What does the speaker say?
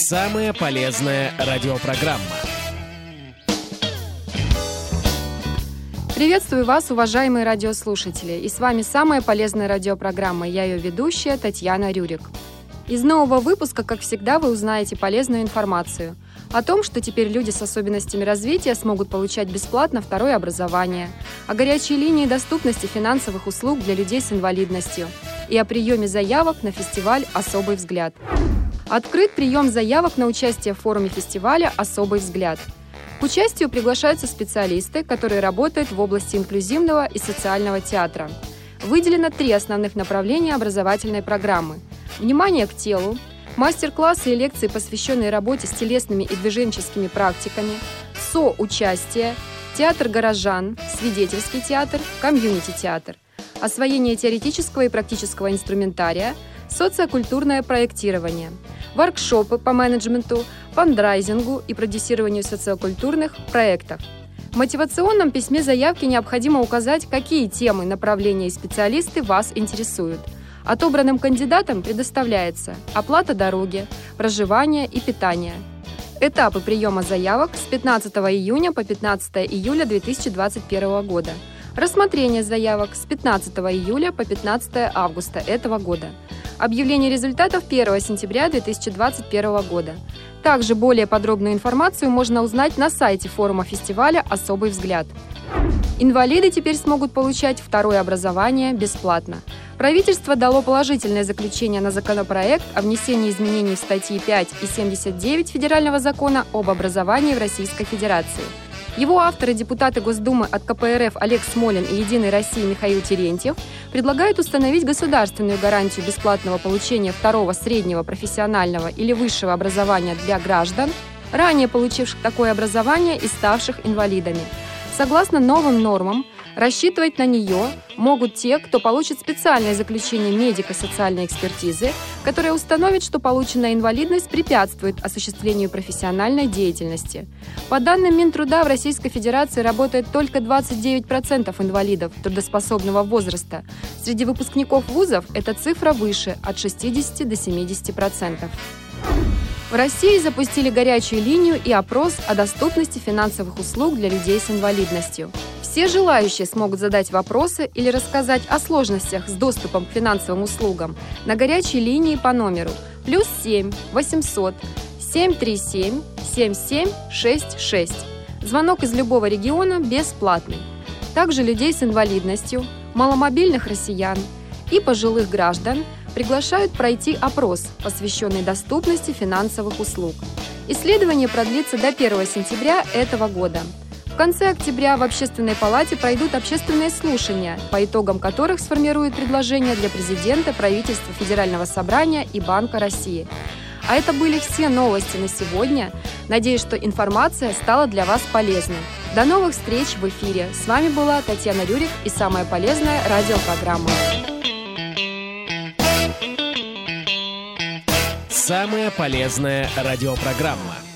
Самая полезная радиопрограмма. Приветствую вас, уважаемые радиослушатели. И с вами самая полезная радиопрограмма. Я ее ведущая Татьяна Рюрик. Из нового выпуска, как всегда, вы узнаете полезную информацию о том, что теперь люди с особенностями развития смогут получать бесплатно второе образование, о горячей линии доступности финансовых услуг для людей с инвалидностью и о приеме заявок на фестиваль «Особый взгляд». Открыт прием заявок на участие в форуме фестиваля «Особый взгляд». К участию приглашаются специалисты, которые работают в области инклюзивного и социального театра. Выделено три основных направления образовательной программы. Внимание к телу, мастер-классы и лекции, посвященные работе с телесными и движенческими практиками, соучастие, театр горожан, свидетельский театр, комьюнити-театр, освоение теоретического и практического инструментария, социокультурное проектирование – воркшопы по менеджменту, фандрайзингу и продюсированию социокультурных проектов. В мотивационном письме заявки необходимо указать, какие темы, направления и специалисты вас интересуют. Отобранным кандидатам предоставляется оплата дороги, проживание и питание. Этапы приема заявок с 15 июня по 15 июля 2021 года. Рассмотрение заявок с 15 июля по 15 августа этого года – Объявление результатов 1 сентября 2021 года. Также более подробную информацию можно узнать на сайте форума фестиваля «Особый взгляд». Инвалиды теперь смогут получать второе образование бесплатно. Правительство дало положительное заключение на законопроект о внесении изменений в статьи 5 и 79 Федерального закона об образовании в Российской Федерации – его авторы, депутаты Госдумы от КПРФ Олег Смолин и «Единой России» Михаил Терентьев предлагают установить государственную гарантию бесплатного получения второго среднего профессионального или высшего образования для граждан, ранее получивших такое образование и ставших инвалидами. Согласно новым нормам, Рассчитывать на нее могут те, кто получит специальное заключение медико-социальной экспертизы, которое установит, что полученная инвалидность препятствует осуществлению профессиональной деятельности. По данным Минтруда, в Российской Федерации работает только 29% инвалидов трудоспособного возраста. Среди выпускников вузов эта цифра выше – от 60 до 70%. В России запустили горячую линию и опрос о доступности финансовых услуг для людей с инвалидностью. Все желающие смогут задать вопросы или рассказать о сложностях с доступом к финансовым услугам на горячей линии по номеру плюс 7 800 737 7766. Звонок из любого региона бесплатный. Также людей с инвалидностью, маломобильных россиян и пожилых граждан приглашают пройти опрос, посвященный доступности финансовых услуг. Исследование продлится до 1 сентября этого года – конце октября в Общественной палате пройдут общественные слушания, по итогам которых сформируют предложения для президента, правительства Федерального собрания и Банка России. А это были все новости на сегодня. Надеюсь, что информация стала для вас полезной. До новых встреч в эфире. С вами была Татьяна Рюрик и самая полезная радиопрограмма. Самая полезная радиопрограмма.